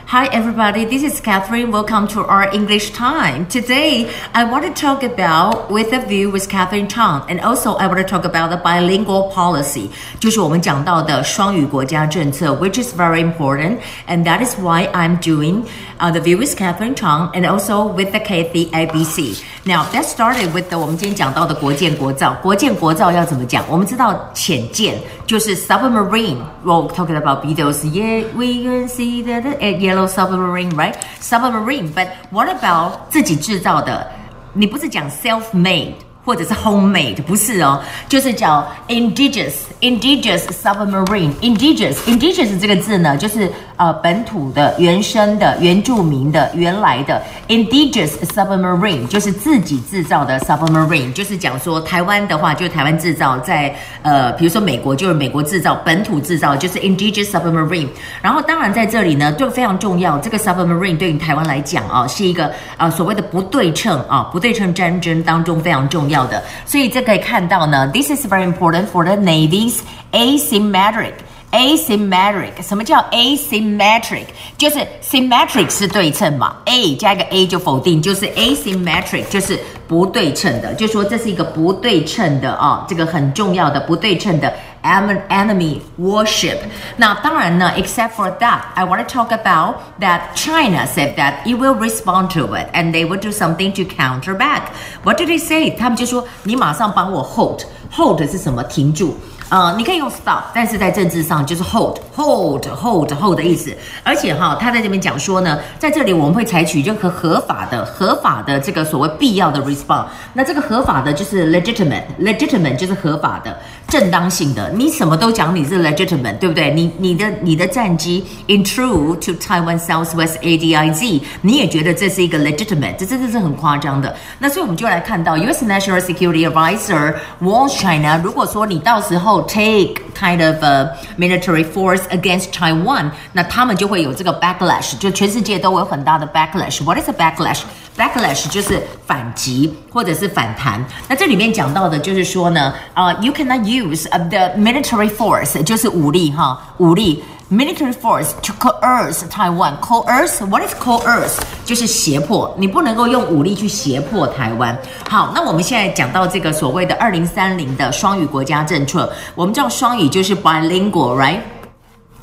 Hi, everybody. This is Catherine. Welcome to our English time. Today, I want to talk about with a view with Catherine Chang, and also I want to talk about the bilingual policy，就是我们讲到的双语国家政策，which is very important, and that is why I'm doing uh, the view with Catherine Chang, and also with the Kathy ABC. Now, that started with the 我们今天讲到的国建国造。国建国造要怎么讲？我们知道潜舰就是 submarine. We're talking about videos. Yeah, we can see that yellow submarine, right? Submarine. But what about 自己制造的？你不是讲 self-made 或者是 homemade，不是哦，就是叫 indigenous indigenous submarine indigenous indigenous 这个字呢，就是 呃本土的、原生的、原住民的、原来的 indigenous submarine 就是自己制造的 submarine，就是讲说台湾的话就是台湾制造，在呃比如说美国就是美国制造，本土制造就是 indigenous submarine。然后当然在这里呢，就非常重要，这个 submarine 对于台湾来讲啊，是一个啊所谓的不对称啊不对称战争当中非常重要的，所以这可以看到呢，this is very important for the navy's asymmetric。asymmetric，什么叫 asymmetric？就是 symmetric 是对称嘛，a 加一个 a 就否定，就是 asymmetric 就是不对称的，就说这是一个不对称的啊，这个很重要的不对称的 enemy warship。那当然呢，except for that，I want to talk about that China said that it will respond to it and they will do something to counter back. What did they say？他们就说你马上帮我 hold，hold 是什么？停住。 呃，你可以用 stop，但是在政治上就是 hold，hold，hold，hold 的意思。而且哈，他在这边讲说呢，在这里我们会采取任何合法的、合法的这个所谓必要的 response。那这个合法的就是 legitimate，legitimate 就是合法的、正当性的。你什么都讲你是 legitimate，对不对？你你的你的战机 in true to Taiwan Southwest ADIZ，你也觉得这是一个 legitimate，这真的是很夸张的。那所以我们就来看到 U.S. National Security Advisor warns China，如果说你到时候 take kind of a military force against Taiwan，那他们就会有这个 backlash，就全世界都有很大的 backlash。What is a backlash? Backlash 就是反击或者是反弹。那这里面讲到的就是说呢，啊、uh,，you cannot use the military force，就是武力哈，武力。 Military force to coerce Taiwan. Coerce, what is coerce? 就是胁迫，你不能够用武力去胁迫台湾。好，那我们现在讲到这个所谓的二零三零的双语国家政策，我们知道双语就是 bilingual，right？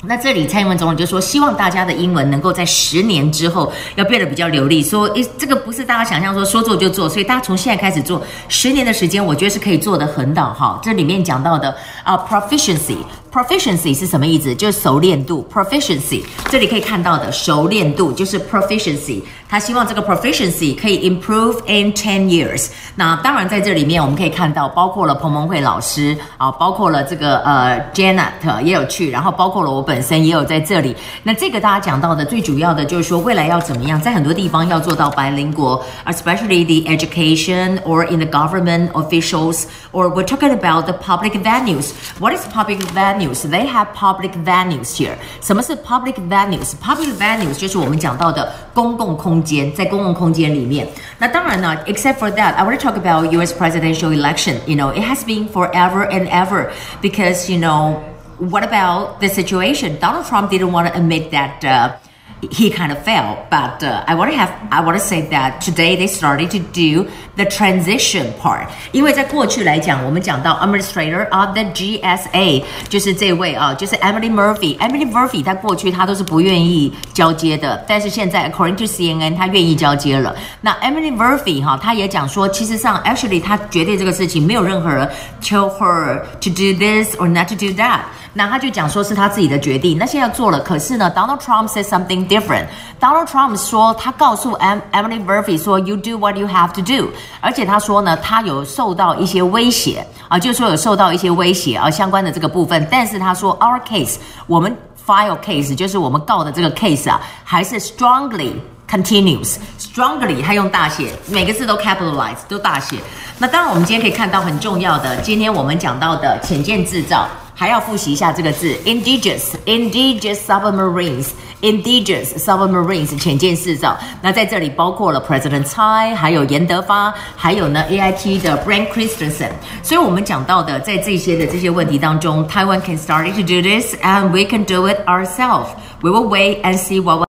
那这里蔡英文总统就说，希望大家的英文能够在十年之后要变得比较流利。说，诶，这个不是大家想象说说做就做，所以大家从现在开始做，十年的时间，我觉得是可以做得很好。哈，这里面讲到的啊，proficiency。Proficiency 是什么意思？就是熟练度。Proficiency 这里可以看到的熟练度就是 proficiency。他希望这个 proficiency 可以 improve in ten years。那当然在这里面我们可以看到，包括了彭蒙慧老师啊，包括了这个呃 Janet 也有去，然后包括了我本身也有在这里。那这个大家讲到的最主要的就是说，未来要怎么样，在很多地方要做到白领国，especially the education or in the government officials or we're talking about the public venues. What is public venue? venues. They have public venues here. 什么是 public venues? Public venues 就是我们讲到的公共空间，在公共空间里面。那当然呢，except for that, I want to talk about U.S. presidential election. You know, it has been forever and ever because you know. What about the situation? Donald Trump didn't want to admit that uh, he kind of failed. But uh, I want to have I want to say that today they started to do the transition part. 因为在过去来讲，我们讲到 administrator of the GSA 就是这位啊，就是 Emily Murphy。Emily Murphy 在过去她都是不愿意交接的，但是现在 according to CNN 她愿意交接了。那 Emily Murphy 哈，她也讲说，其实上 actually 她决定这个事情，没有任何人 tell her to do this or not to do that。那他就讲说是他自己的决定，那现在做了，可是呢，Donald Trump said something Different. Donald Trump 说，他告诉 Emily Murphy 说，You do what you have to do。而且他说呢，他有受到一些威胁啊，就是说有受到一些威胁啊相关的这个部分。但是他说，Our case，我们 file case 就是我们告的这个 case 啊，还是 strongly continues。strongly 他用大写，每个字都 capitalize 都大写。那当然，我们今天可以看到很重要的，今天我们讲到的浅见制造。还要复习一下这个字 indigenous indigenous submarines indigenous 潜舰制造。那在这里包括了 President Tsai，还有严德发，还有呢 AIT 的 Brent Christensen。所以我们讲到的，在这些的这些问题当中，Taiwan can start to do this and we can do it ourselves. We will wait and see what.